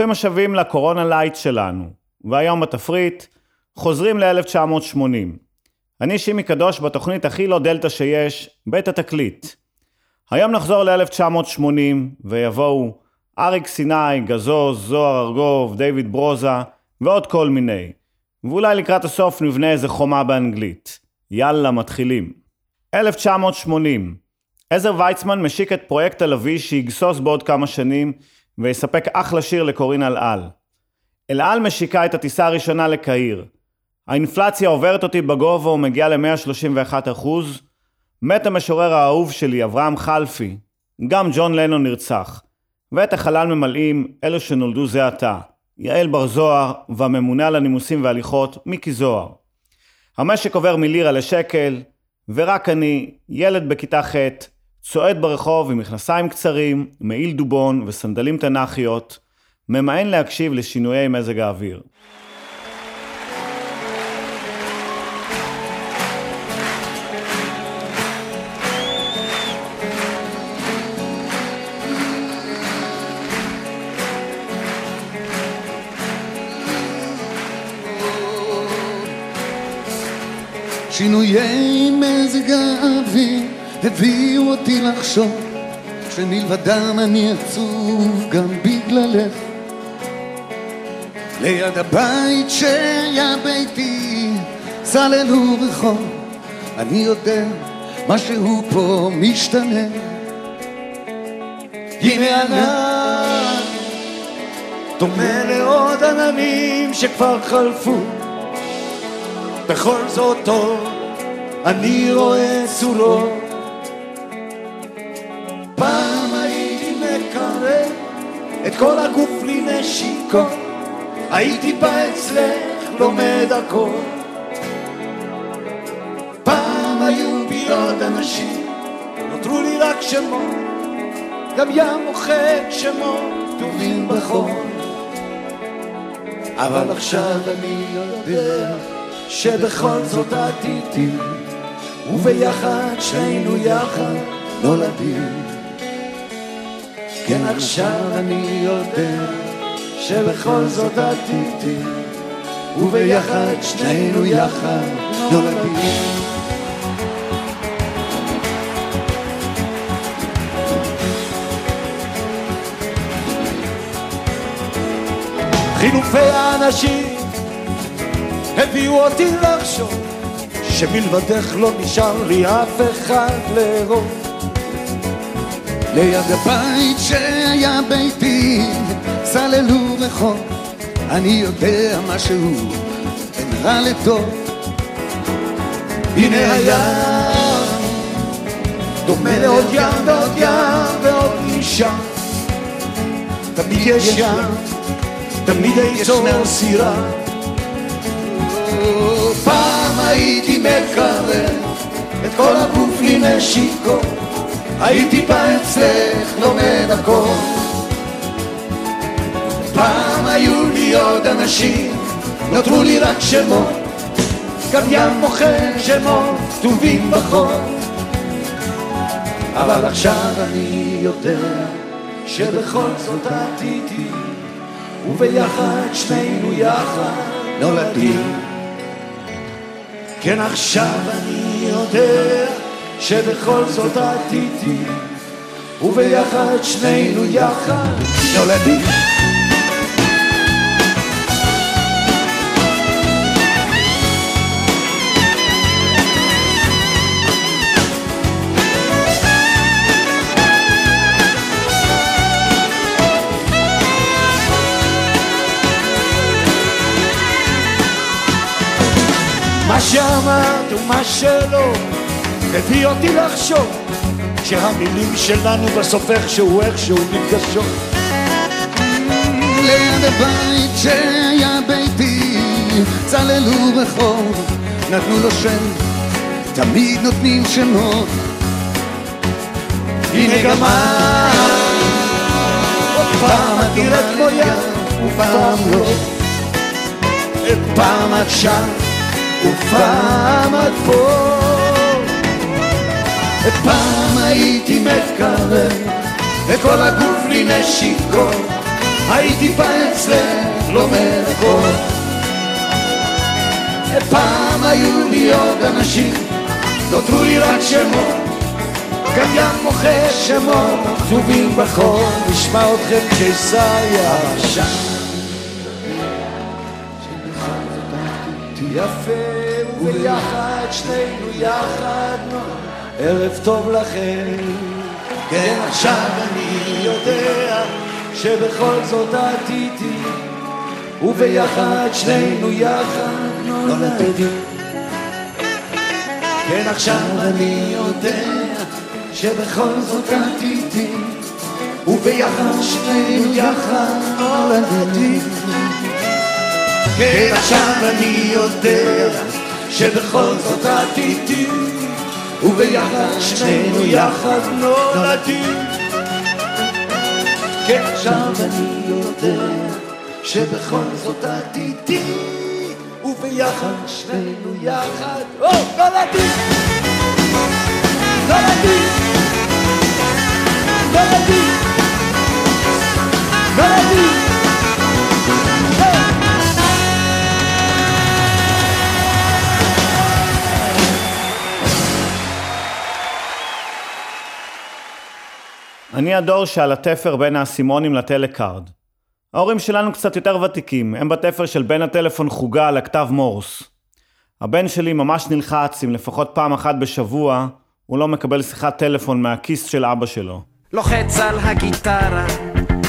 ברוכים השבים לקורונה לייט שלנו, והיום בתפריט, חוזרים ל-1980. אני שימי קדוש בתוכנית הכי לא דלתא שיש, בית התקליט. היום נחזור ל-1980, ויבואו אריק סיני, גזוז, זוהר ארגוב, דיוויד ברוזה, ועוד כל מיני. ואולי לקראת הסוף נבנה איזה חומה באנגלית. יאללה, מתחילים. 1980 עזר ויצמן משיק את פרויקט הלביא שיגסוס בעוד כמה שנים, ויספק אחלה שיר לקורין אלעל. אלעל משיקה את הטיסה הראשונה לקהיר. האינפלציה עוברת אותי בגובה ומגיעה ל-131 מת המשורר האהוב שלי, אברהם חלפי. גם ג'ון לנון נרצח. ואת החלל ממלאים אלו שנולדו זה עתה. יעל בר זוהר והממונה על הנימוסים והליכות, מיקי זוהר. המשק עובר מלירה לשקל, ורק אני, ילד בכיתה ח', צועד ברחוב עם מכנסיים קצרים, מעיל דובון וסנדלים תנ"כיות, ממאן להקשיב לשינויי מזג האוויר. שינויי מזג האוויר הביאו אותי לחשוב שמלבדם אני עצוב גם בגללך. ליד הבית שהיה ביתי צללו רחוב אני יודע משהו פה משתנה. הנה ענן דומה לעוד עננים שכבר חלפו. בכל זאת טוב אני רואה צורות לנשיקות הייתי בא אצלך לומד הכל. פעם היו בי עוד אנשים נותרו לי רק שמות. גם ים מוחק שמות כתובים בחול אבל עכשיו אני יודע שבכל זאת את איתי וביחד שנינו יחד נולדים. כן עכשיו אני יודע שבכל זאת את איתי וביחד שנינו יחד נולדים. חילופי האנשים הביאו אותי לחשוב שמלבדך לא נשאר לי אף אחד לאהוב. ליד הבית שהיה ביתי צללו רחוב אני יודע משהו בין רע לטוב. הנה הים דומה לעוד ים ועוד ים ועוד אישה. תמיד יש ים תמיד ישנה סירה. פעם הייתי מקרב את כל הגוף לנשיקות הייתי בא אצלך לומד הכל פעם היו לי עוד אנשים נותרו לי רק שמות. גם ים מוכר שמות כתובים בחול אבל עכשיו אני יודע שבכל זאת את איתי וביחד שנינו יחד נולדים. כן עכשיו אני יודע שבכל זאת את איתי וביחד שנינו יחד נולדים מה שאמרת ומה שלא הביא אותי לחשוב שהמילים שלנו בסוף איכשהו איכשהו נפגשות ליד הבית שהיה ביתי צללו רחוב נתנו לו שם תמיד נותנים שמות. הנה גם פעם את נראית כמו ים ופעם לא. פעם את שם ופעם את פה. פעם הייתי מתקרב וכל הגוף לי נשיקות הייתי פעם אצלך לומד הכל פעם היו לי עוד אנשים נותרו לי רק שמות. גם ים מוכר שמות כתובים בחור. נשמע אתכם קיסריה יפה וביחד שנינו יחד ערב טוב לכם. כן עכשיו אני יודע שבכל זאת עתיתי וביחד שנינו יחד נולדתי כן עכשיו אני יודע שבכל זאת עתיתי וביחד שנינו יחד נולדתי כן עכשיו אני יודע שבכל זאת עתידי וביחד שנינו יחד נולדים. כן עכשיו אני יודע שבכל זאת עתידי וביחד שנינו יחד נולדים. נולדים. נולדים. נולדים אני הדור שעל התפר בין האסימונים לטלקארד. ההורים שלנו קצת יותר ותיקים, הם בתפר של בין הטלפון חוגה לכתב מורס. הבן שלי ממש נלחץ אם לפחות פעם אחת בשבוע הוא לא מקבל שיחת טלפון מהכיס של אבא שלו. לוחץ על הגיטרה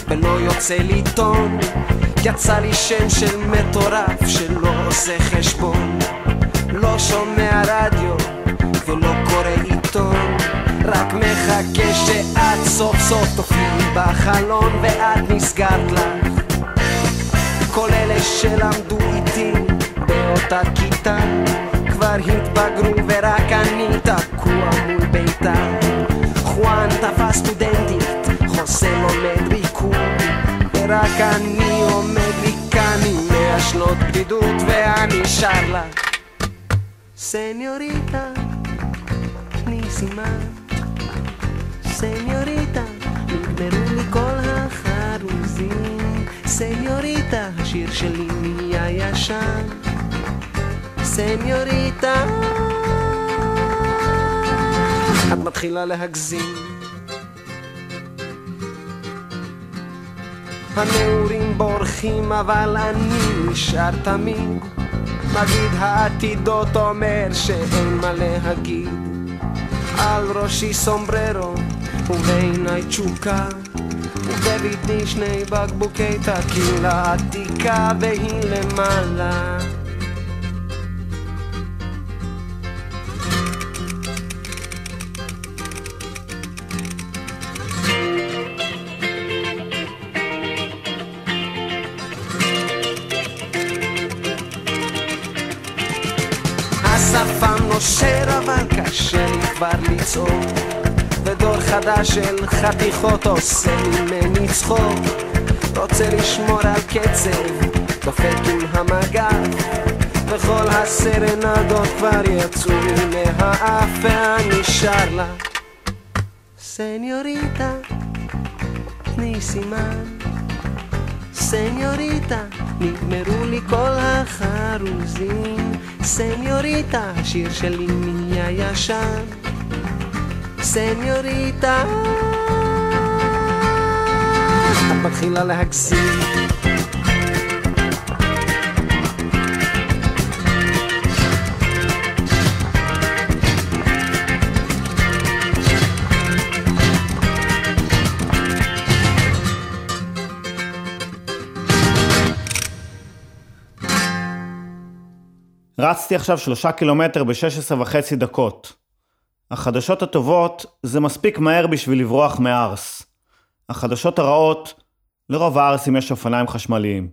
ולא יוצא לי טון יצא לי שם של מטורף שלא עושה חשבון לא שומע רדיו ולא קורא עיתון רק מחכה שאת סוף סוף תופיעי בחלון ואת נסגרת לך. כל אלה שלמדו איתי באותה כיתה כבר התבגרו ורק אני תקוע מול ביתה. חואן תפס סטודנטית, חוסה לומד ריקוד ורק אני עומד לי כאן עם מאה שנות בדידות ואני שר לה. סניוריטה, תני סימן סניוריטה, נגמרו לי כל החרוזים. סניוריטה, השיר שלי נהיה ישן. סניוריטה, את מתחילה להגזים. הנעורים בורחים אבל אני נשאר תמיד מגיד העתידות אומר שאין מה להגיד על ראשי סומבררו ובעיניי תשוקה ובביתי שני בקבוקי טקילה עתיקה והיא למעלה. השפם נושר אבל קשה לי כבר לצעוק ודור חדש של חתיכות עושה ממני צחוק. רוצה לשמור על קצב, דופק עם המגף וכל הסרנדות כבר יצאו מהאף ואני שר לה. סניוריטה, תני סימן. סניוריטה, נגמרו לי כל החרוזים. סניוריטה, השיר שלי נהיה ישן סניוריטה את מתחילה להגזים רצתי עכשיו שלושה קילומטר ב-16 וחצי דקות. החדשות הטובות זה מספיק מהר בשביל לברוח מארס. החדשות הרעות, לרוב הארסים יש אופניים חשמליים.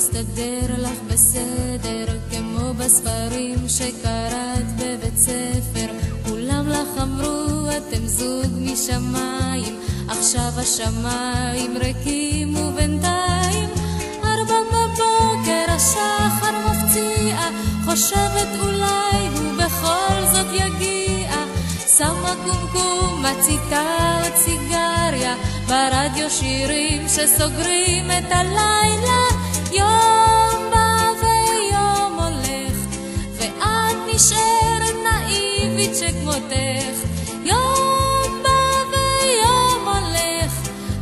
יסתדר לך בסדר כמו בספרים שקראת בבית ספר. כולם לך אמרו אתם זוג משמיים. עכשיו השמיים ריקים ובינתיים. ארבע בבוקר השחר מפציע חושבת אולי הוא בכל זאת יגיע. שמה קומקום, מציתה עוד סיגריה ברדיו שירים שסוגרים את הלילה יום בא ויום הולך ואת נשארת נאיבית שכמותך. יום בא ויום הולך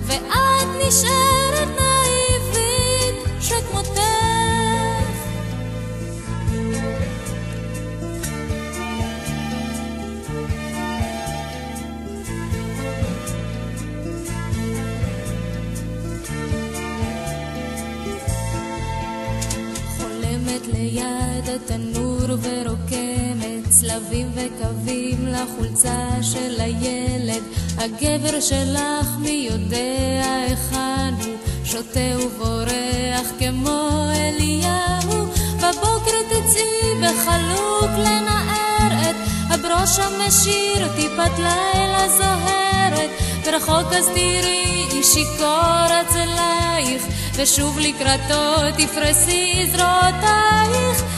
ואת נשארת ליד התנור ורוקמת צלבים וקווים לחולצה של הילד. הגבר שלך מי יודע היכן הוא. שותה ובורח כמו אליהו. בבוקר תצאי בחלוק לנער את. הברוש המשיר טיפת לילה זוהרת. ורחוק אז תראי איש שיכור אצלייך. ושוב לקראתו תפרסי זרועותייך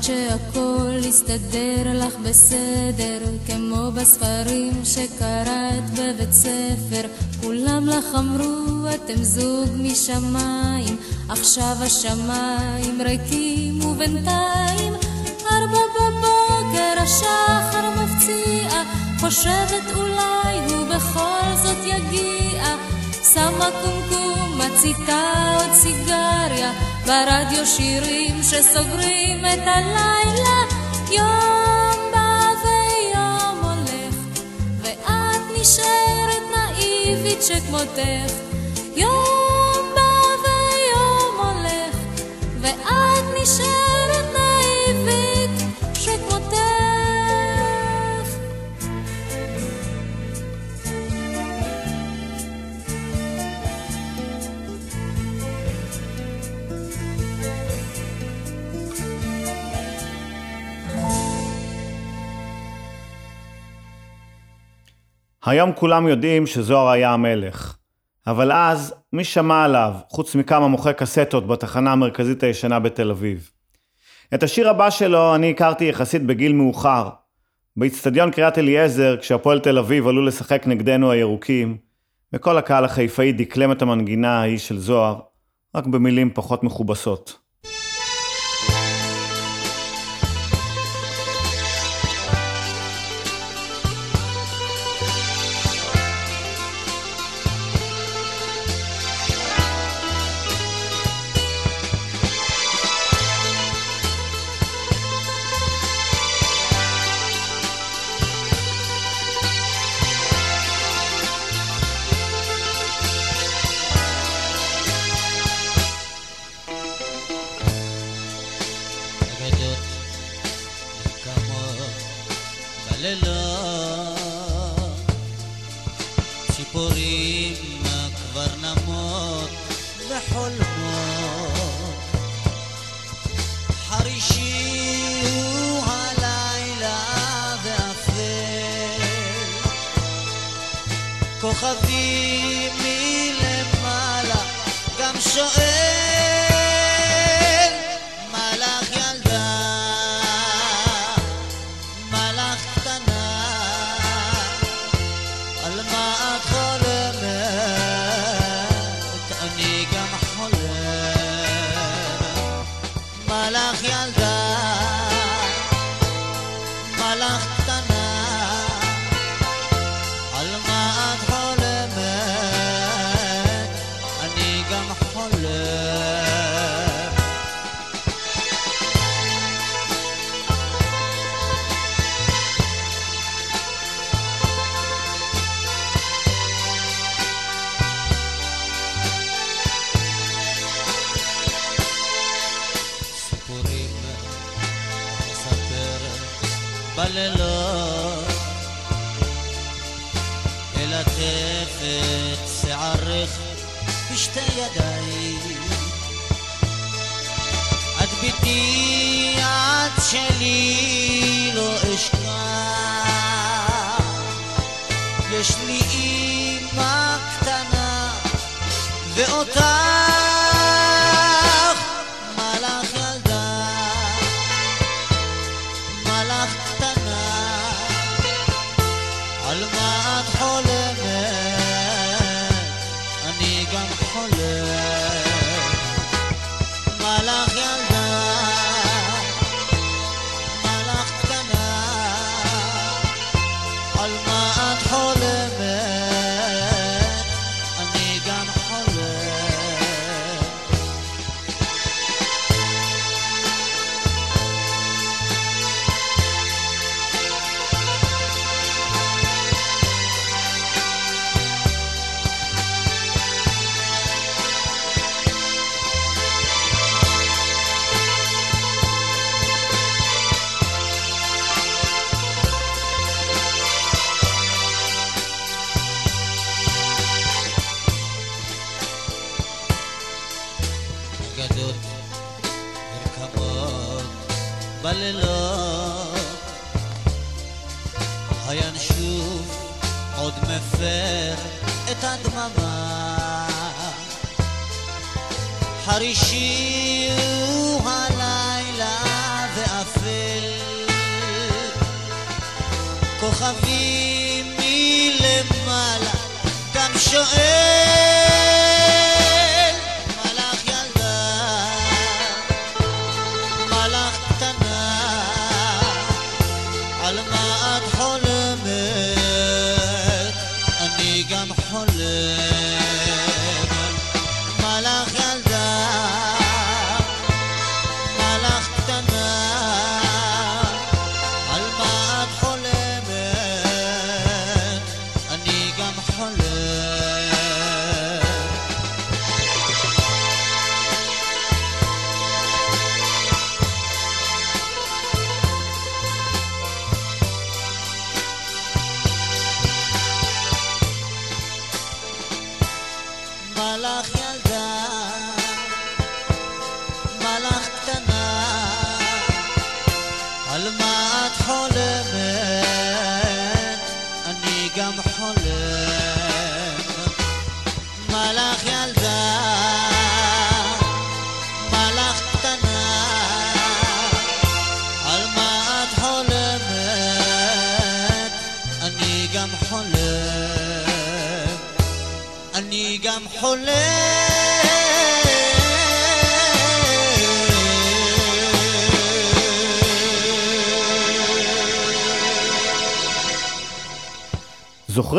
אמרת שהכל יסתדר לך בסדר כמו בספרים שקראת בבית ספר. כולם לך אמרו אתם זוג משמיים עכשיו השמיים ריקים ובינתיים ארבע בבוקר השחר מפציע חושבת אולי הוא בכל זאת יגיע. שמה קומקום, מציתה עוד סיגריה, ברדיו שירים שסוגרים את הלילה. יום בא ויום הולך, ואת נשארת נאיבית שכמותך. יום בא ויום הולך, ואת נשארת היום כולם יודעים שזוהר היה המלך. אבל אז, מי שמע עליו, חוץ מכמה מוכרי קסטות בתחנה המרכזית הישנה בתל אביב? את השיר הבא שלו אני הכרתי יחסית בגיל מאוחר. באיצטדיון קריית אליעזר, כשהפועל תל אביב עלו לשחק נגדנו הירוקים, וכל הקהל החיפאי דקלם את המנגינה ההיא של זוהר, רק במילים פחות מכובסות. כוכבים מלמעלה גם שואל Alma Thole.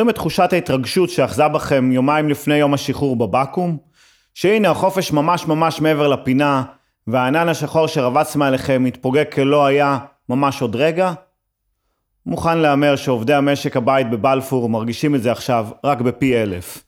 זוכרים את תחושת ההתרגשות שאחזה בכם יומיים לפני יום השחרור בבקו"ם? שהנה החופש ממש ממש מעבר לפינה, והענן השחור שרבץ מעליכם התפוגג כלא היה ממש עוד רגע? מוכן להמר שעובדי המשק הבית בבלפור מרגישים את זה עכשיו רק בפי אלף.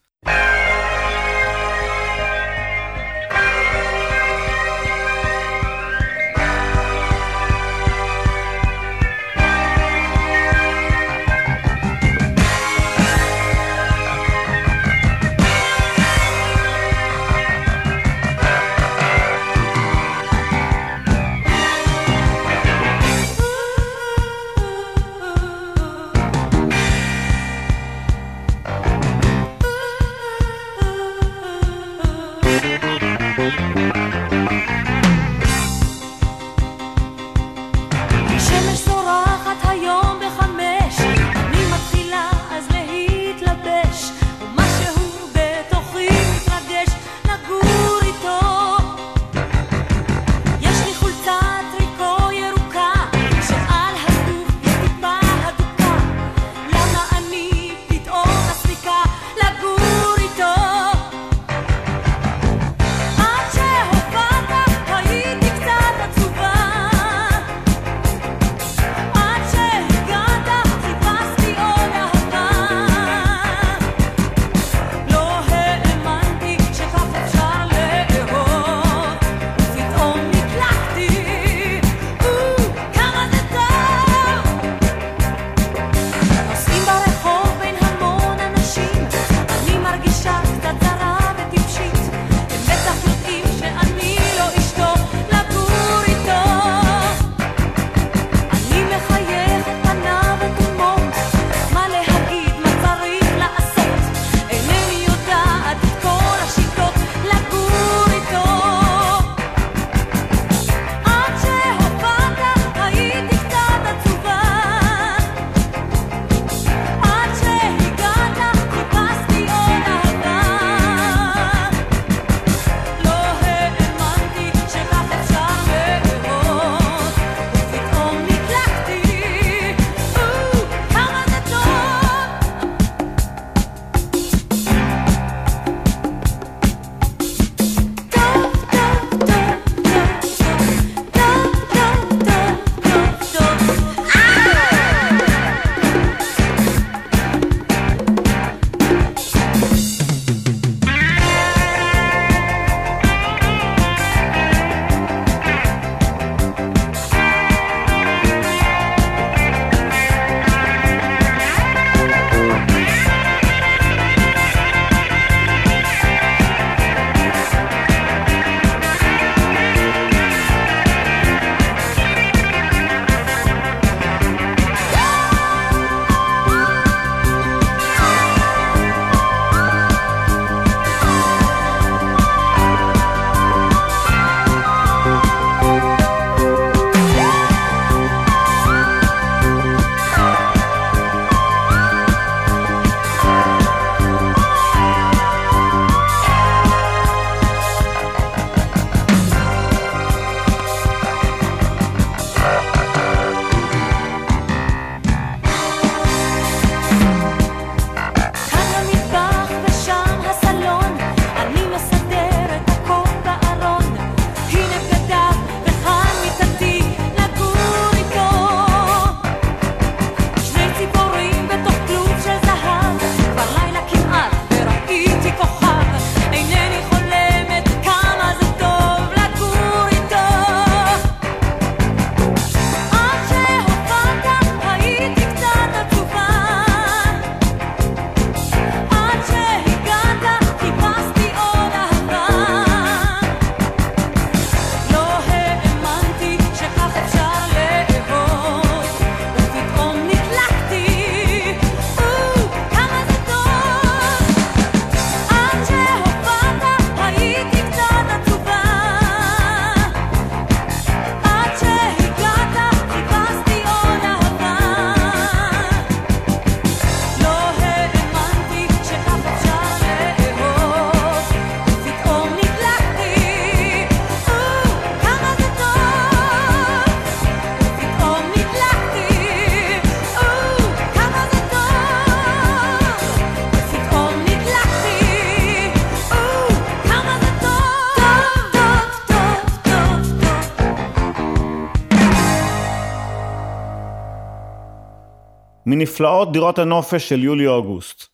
מנפלאות דירות הנופש של יולי-אוגוסט.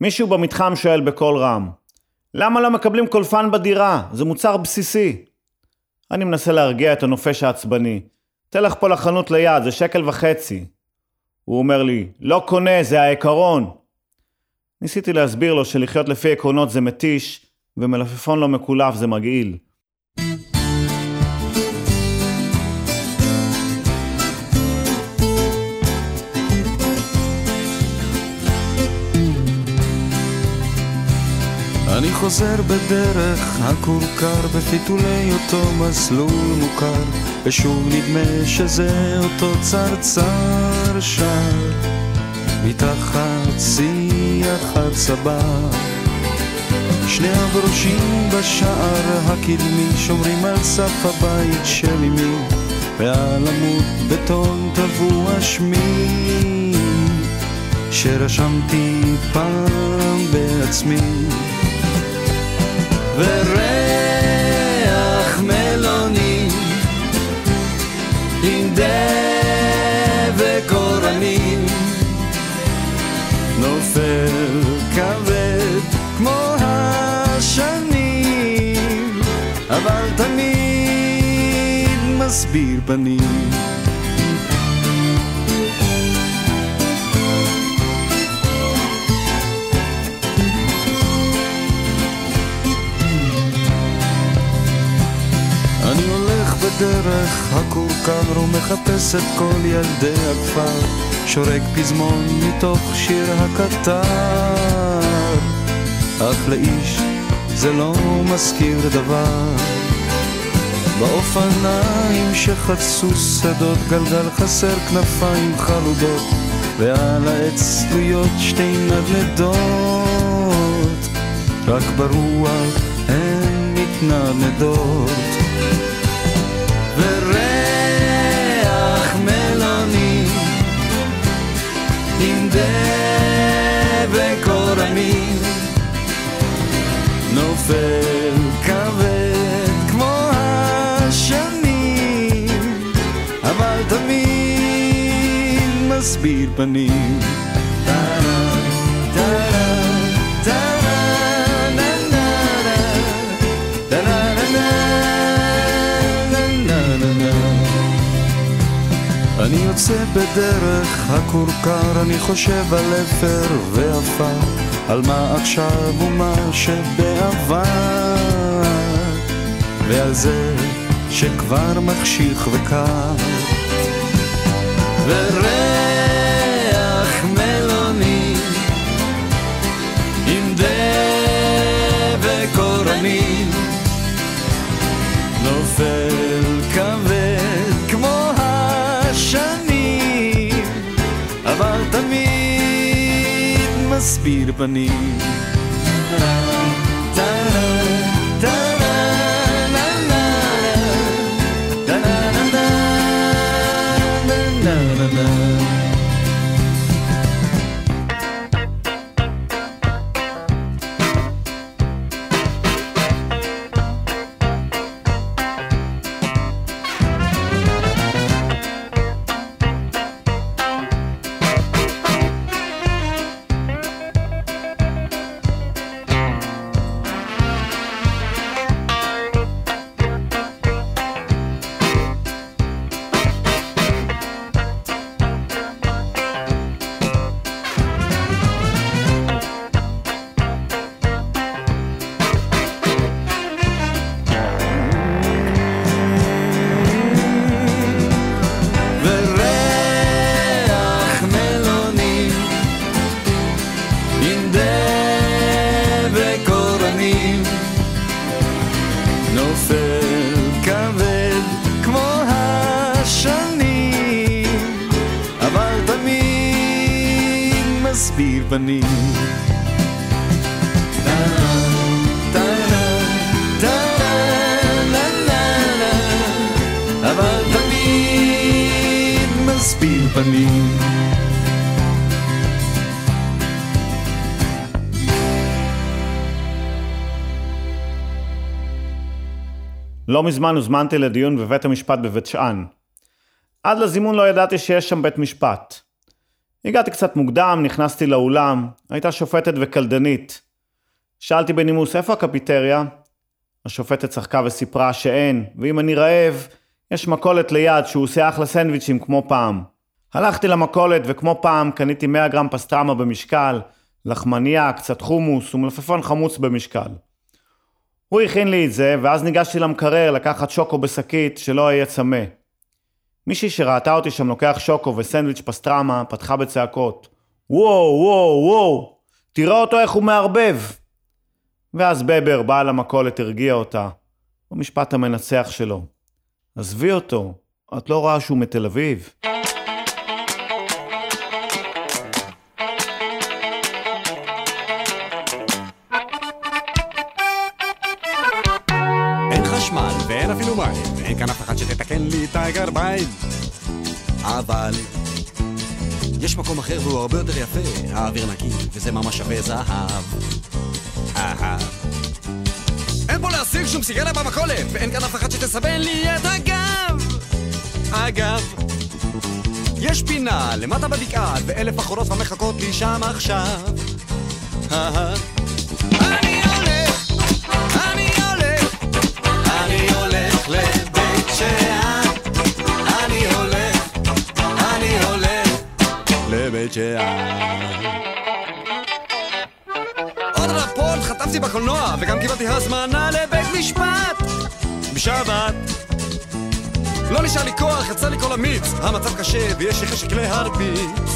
מישהו במתחם שואל בקול רם, למה לא מקבלים קולפן בדירה? זה מוצר בסיסי. אני מנסה להרגיע את הנופש העצבני. תלך פה לחנות ליד, זה שקל וחצי. הוא אומר לי, לא קונה, זה העיקרון. ניסיתי להסביר לו שלחיות לפי עקרונות זה מתיש, ומלפפון לא מקולף זה מגעיל. אני חוזר בדרך הכורכר בפיתולי אותו מסלול מוכר ושוב נדמה שזה אותו צרצר שר. מתחת שיח הצבא שני הברושים בשער הקדמי שומרים על סף הבית של אמי ועל עמוד בטון טבוע שמי שרשמתי פעם בעצמי וריח מלוני עם דבק אורנים נופל כבד כמו השנים אבל תמיד מסביר פנים הכורכר ומחפש את כל ילדי הכפר. שורק פזמון מתוך שיר הקטר. אך לאיש זה לא מזכיר דבר. באופניים שחצו שדות גלגל חסר כנפיים חלודות ועל העץ תלויות שתי נדנדות. רק ברוח הן מתנדנדות פנים. אני יוצא בדרך הכורכר, אני חושב על אפר ועפר, על מה עכשיו ומה שבעבר, ועל זה שכבר מחשיך וקר. וריח מסביר פנים לא מזמן הוזמנתי לדיון בבית המשפט בבית שאן. עד לזימון לא ידעתי שיש שם בית משפט. הגעתי קצת מוקדם, נכנסתי לאולם, הייתה שופטת וקלדנית. שאלתי בנימוס, איפה הקפיטריה? השופטת צחקה וסיפרה שאין, ואם אני רעב, יש מכולת ליד שהוא עושה אחלה סנדוויצ'ים כמו פעם. הלכתי למכולת וכמו פעם קניתי 100 גרם פסטרמה במשקל, לחמניה, קצת חומוס ומלפפון חמוץ במשקל. הוא הכין לי את זה, ואז ניגשתי למקרר לקחת שוקו בשקית שלא אהיה צמא. מישהי שראתה אותי שם לוקח שוקו וסנדוויץ' פסטרמה, פתחה בצעקות. וואו, וואו, וואו, תראה אותו איך הוא מערבב. ואז בבר, בעל המכולת, הרגיע אותה, במשפט המנצח שלו. עזבי אותו, את לא רואה שהוא מתל אביב? שתתקן לי את הגרביים. אבל יש מקום אחר והוא הרבה יותר יפה, האוויר נקי, וזה ממש שווה זהב. אהה. אין פה להשיג שום סיגריה במכולת, ואין כאן אף אחד שתסבן לי את הגב. אגב, יש פינה למטה בבקעה, ואלף בחורות המחכות לי שם עכשיו. לבית שאן. עוד רפורט חטפתי בקולנוע, וגם קיבלתי הזמנה לבית משפט בשבת. לא נשאר לי כוח, יצא לי כל המיץ, המצב קשה ויש לי חשק להרביץ.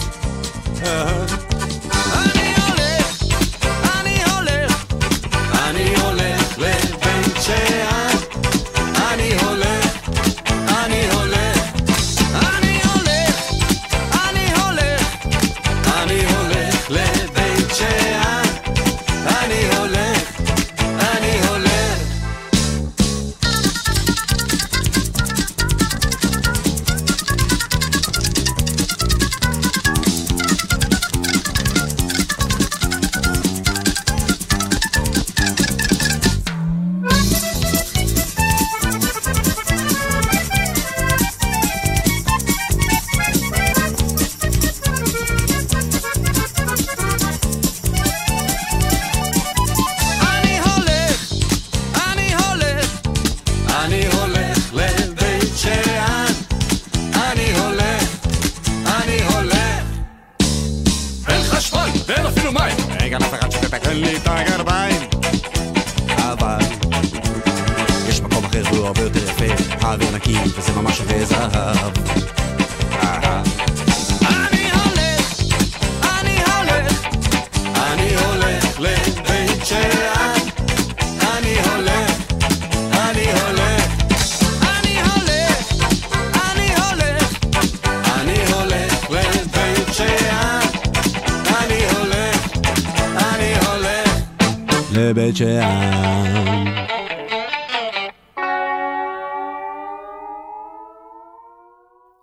שאן.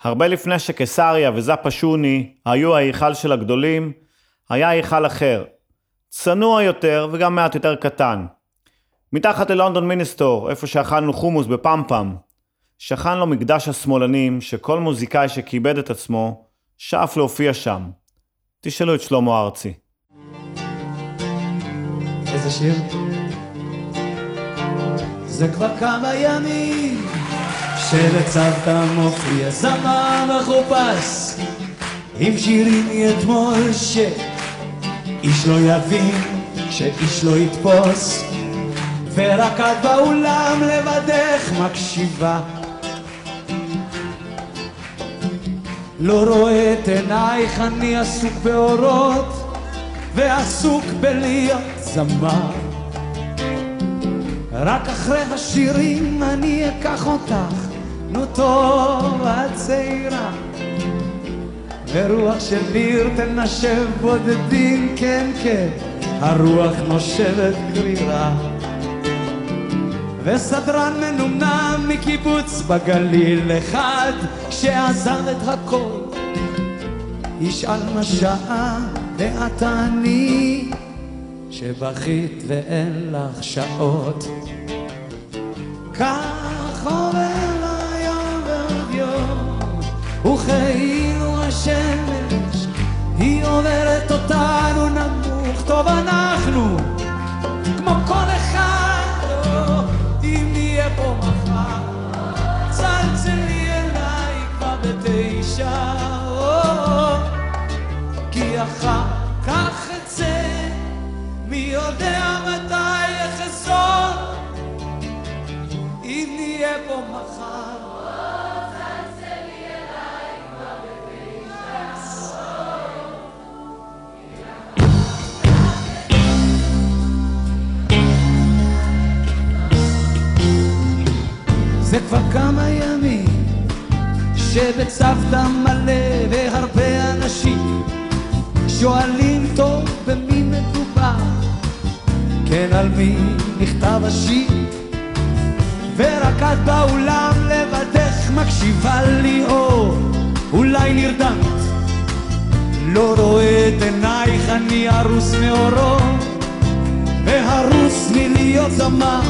הרבה לפני שקיסריה וזאפה שוני היו ההיכל של הגדולים, היה היכל אחר. צנוע יותר וגם מעט יותר קטן. מתחת ללונדון מיניסטור, איפה שאכלנו חומוס בפמפם, שכן לו מקדש השמאלנים שכל מוזיקאי שכיבד את עצמו, שאף להופיע שם. תשאלו את שלמה ארצי. איזה שיר? זה כבר כמה ימים שלצוותא מופיע זמר מחופש עם שירים מאתמול שאיש לא יבין, שאיש לא יתפוס ורק את באולם לבדך מקשיבה לא רואה את עינייך, אני עסוק באורות ועסוק בלהיות זמר. רק אחרי השירים אני אקח אותך, נו טוב, את צעירה. ורוח של ביר תנשב בודדים, כן כן, הרוח נושבת קרירה. וסדרן מנומנם מקיבוץ בגליל אחד שעזב את הכל ישאל מה שעה ואת תעני שבכית ואין לך שעות. כך עובר היום ועוד יום וכאילו השמש עוברת אותנו נמוך, טוב אנחנו, כמו כל אחד, או, אם נהיה פה מחר, צלצלי אליי כבר בתשע, או, כי אחר יודע מתי אחזור, אם נהיה פה מחר. זה כבר כמה ימים שבצוותא מלא והרבה אנשים שואלים טוב במי מדובר כן על מי נכתב השיר? ורק את באולם לבדך מקשיבה לי או אולי נרדמת לא רואה את עינייך אני הרוס מאורו. והרוס מלהיות זמר.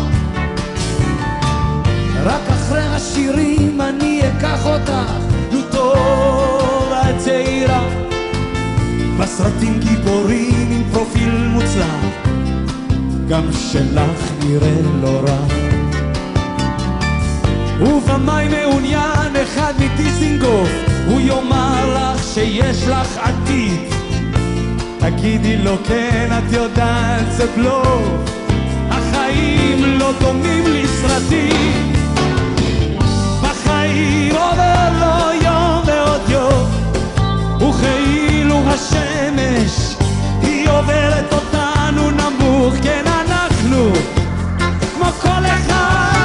רק אחרי השירים אני אקח אותך, נו טובה צעירה. בסרטים גיבורים עם פרופיל מוצלח, גם שלך נראה לא רע. ובמאי מעוניין אחד מדיזינגוף, הוא יאמר לך שיש לך עתיד. תגידי לו כן, את יודעת זה בלוף, החיים לא דומים לסרטים. בחיים עובר לו יום ועוד יום וכאילו השמש היא עוברת אותנו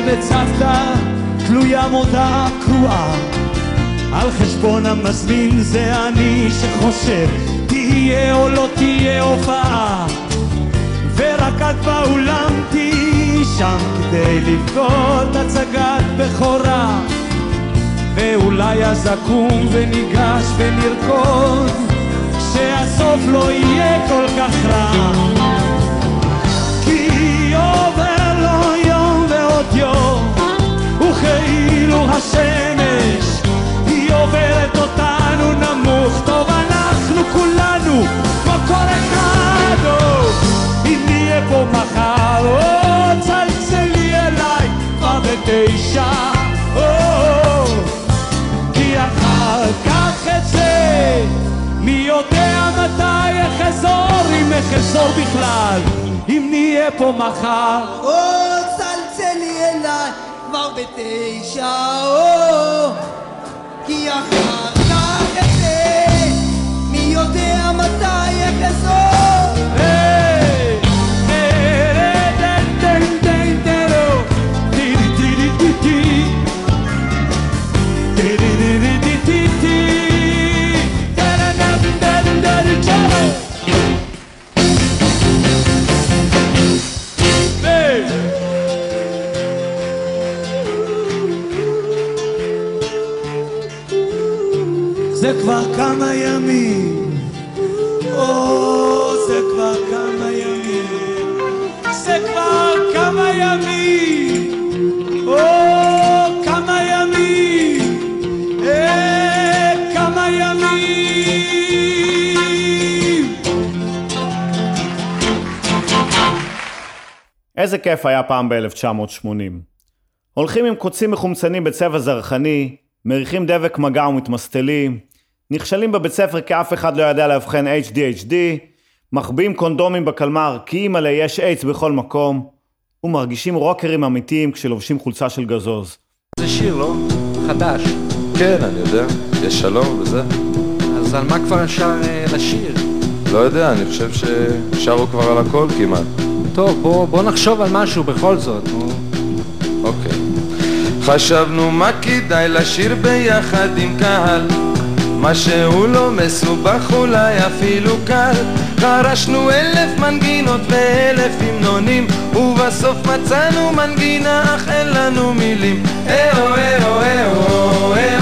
שבצוותא תלויה מודעה קרואה על חשבון המזמין זה אני שחושב תהיה או לא תהיה הופעה. ורק את באולם תהיי שם כדי לבכות הצגת בכורה. ואולי אז אקום וניגש ונרקוד שהסוף לא יהיה כל כך רע. כי עובר לו יום יום וכאילו השמש היא עוברת אותנו נמוך. טוב אנחנו כולנו כמו כל אחד אם נהיה פה מחר או צלצלי אליי כבר בתשע כי אחר כך אצא. מי יודע מתי אחזור אם אחזור בכלל אם נהיה פה מחר או כבר בתשע, או כי אחר כך אצא, מי יודע מתי אחזור. כבר כמה ימים, או, זה כבר כמה ימים, זה כבר כמה ימים, או, כמה ימים, אה, כמה ימים. איזה כיף היה פעם ב-1980. הולכים עם קוצים מחומצנים בצבע זרחני, מריחים דבק מגע ומתמסטלים, נכשלים בבית ספר כי אף אחד לא יודע לאבחן HDHD, מחביאים קונדומים בקלמר כי אימא'לה יש איידס בכל מקום, ומרגישים רוקרים אמיתיים כשלובשים חולצה של גזוז. זה שיר, לא? חדש. כן, אני יודע, יש שלום וזה. אז על מה כבר אפשר אה, לשיר? לא יודע, אני חושב ששרו כבר על הכל כמעט. טוב, בוא, בוא נחשוב על משהו בכל זאת. נו. אוקיי. חשבנו מה כדאי לשיר ביחד עם קהל מה שהוא לא מסובך אולי אפילו קל. חרשנו אלף מנגינות ואלף המנונים ובסוף מצאנו מנגינה אך אין לנו מילים. אהו אהו אהו אהו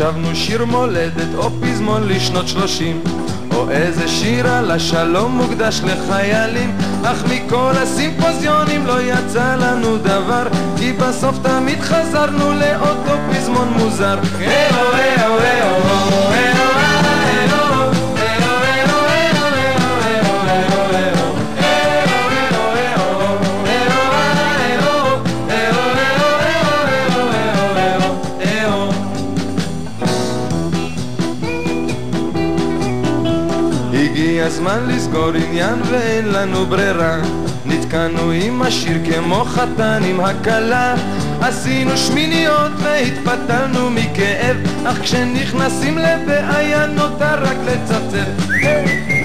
חשבנו שיר מולדת או פזמון לשנות שלושים. או איזה שיר על השלום מוקדש לחיילים. אך מכל הסימפוזיונים לא יצא לנו דבר כי בסוף תמיד חזרנו לאותו פזמון מוזר. אהו אהו אהו אהו הזמן לסגור עניין ואין לנו ברירה. נתקענו עם השיר כמו חתן עם הכלה. עשינו שמיניות והתפתלנו מכאב. אך כשנכנסים לבעיה נותר רק לצפצף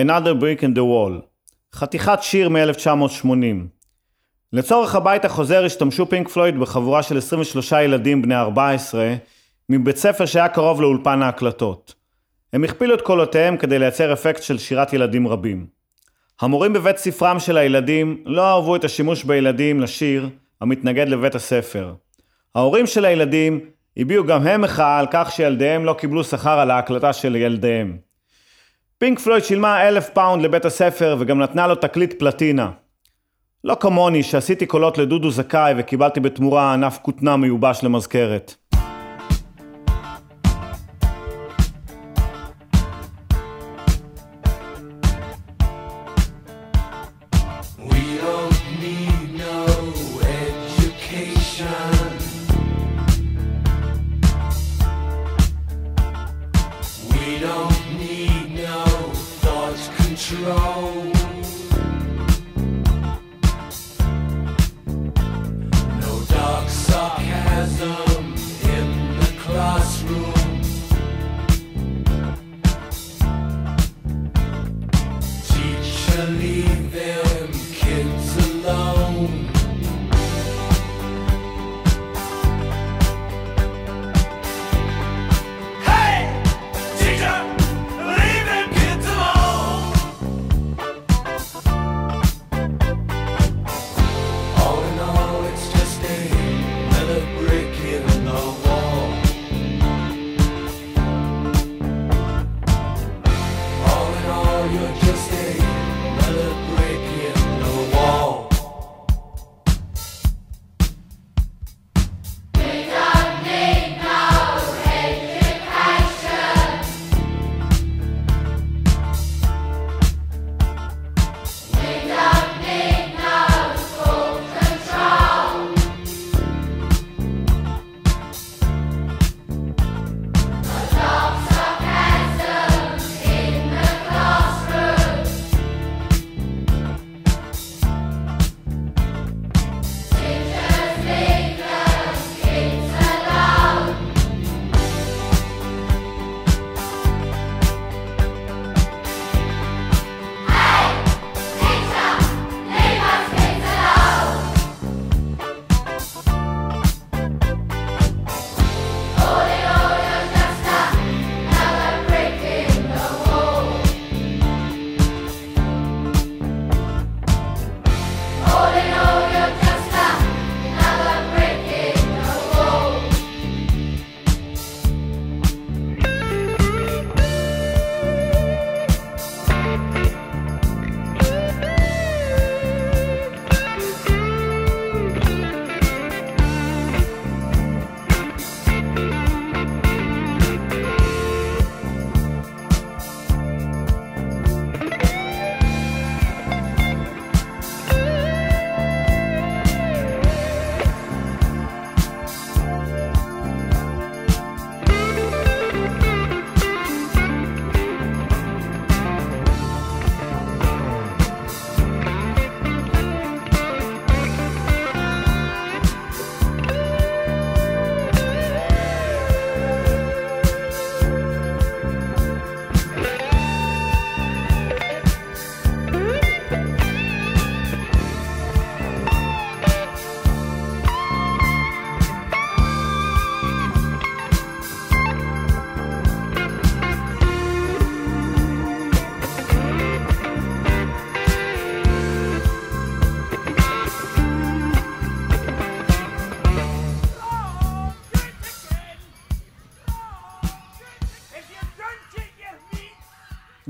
Another Brick in the Wall, חתיכת שיר מ-1980. לצורך הבית החוזר השתמשו פינק פלויד בחבורה של 23 ילדים בני 14 מבית ספר שהיה קרוב לאולפן ההקלטות. הם הכפילו את קולותיהם כדי לייצר אפקט של שירת ילדים רבים. המורים בבית ספרם של הילדים לא אהבו את השימוש בילדים לשיר המתנגד לבית הספר. ההורים של הילדים הביעו גם הם מחאה על כך שילדיהם לא קיבלו שכר על ההקלטה של ילדיהם. פינק פלויד שילמה אלף פאונד לבית הספר וגם נתנה לו תקליט פלטינה. לא כמוני שעשיתי קולות לדודו זכאי וקיבלתי בתמורה ענף כותנה מיובש למזכרת.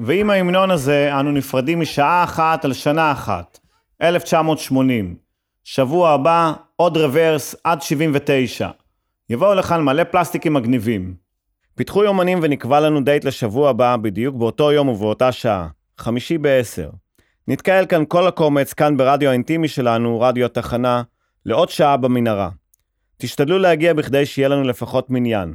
ועם ההמנון הזה אנו נפרדים משעה אחת על שנה אחת, 1980. שבוע הבא, עוד רוורס עד 79. יבואו לכאן מלא פלסטיקים מגניבים. פיתחו יומנים ונקבע לנו דייט לשבוע הבא, בדיוק באותו יום ובאותה שעה. חמישי בעשר. נתקהל כאן כל הקומץ, כאן ברדיו האינטימי שלנו, רדיו התחנה, לעוד שעה במנהרה. תשתדלו להגיע בכדי שיהיה לנו לפחות מניין.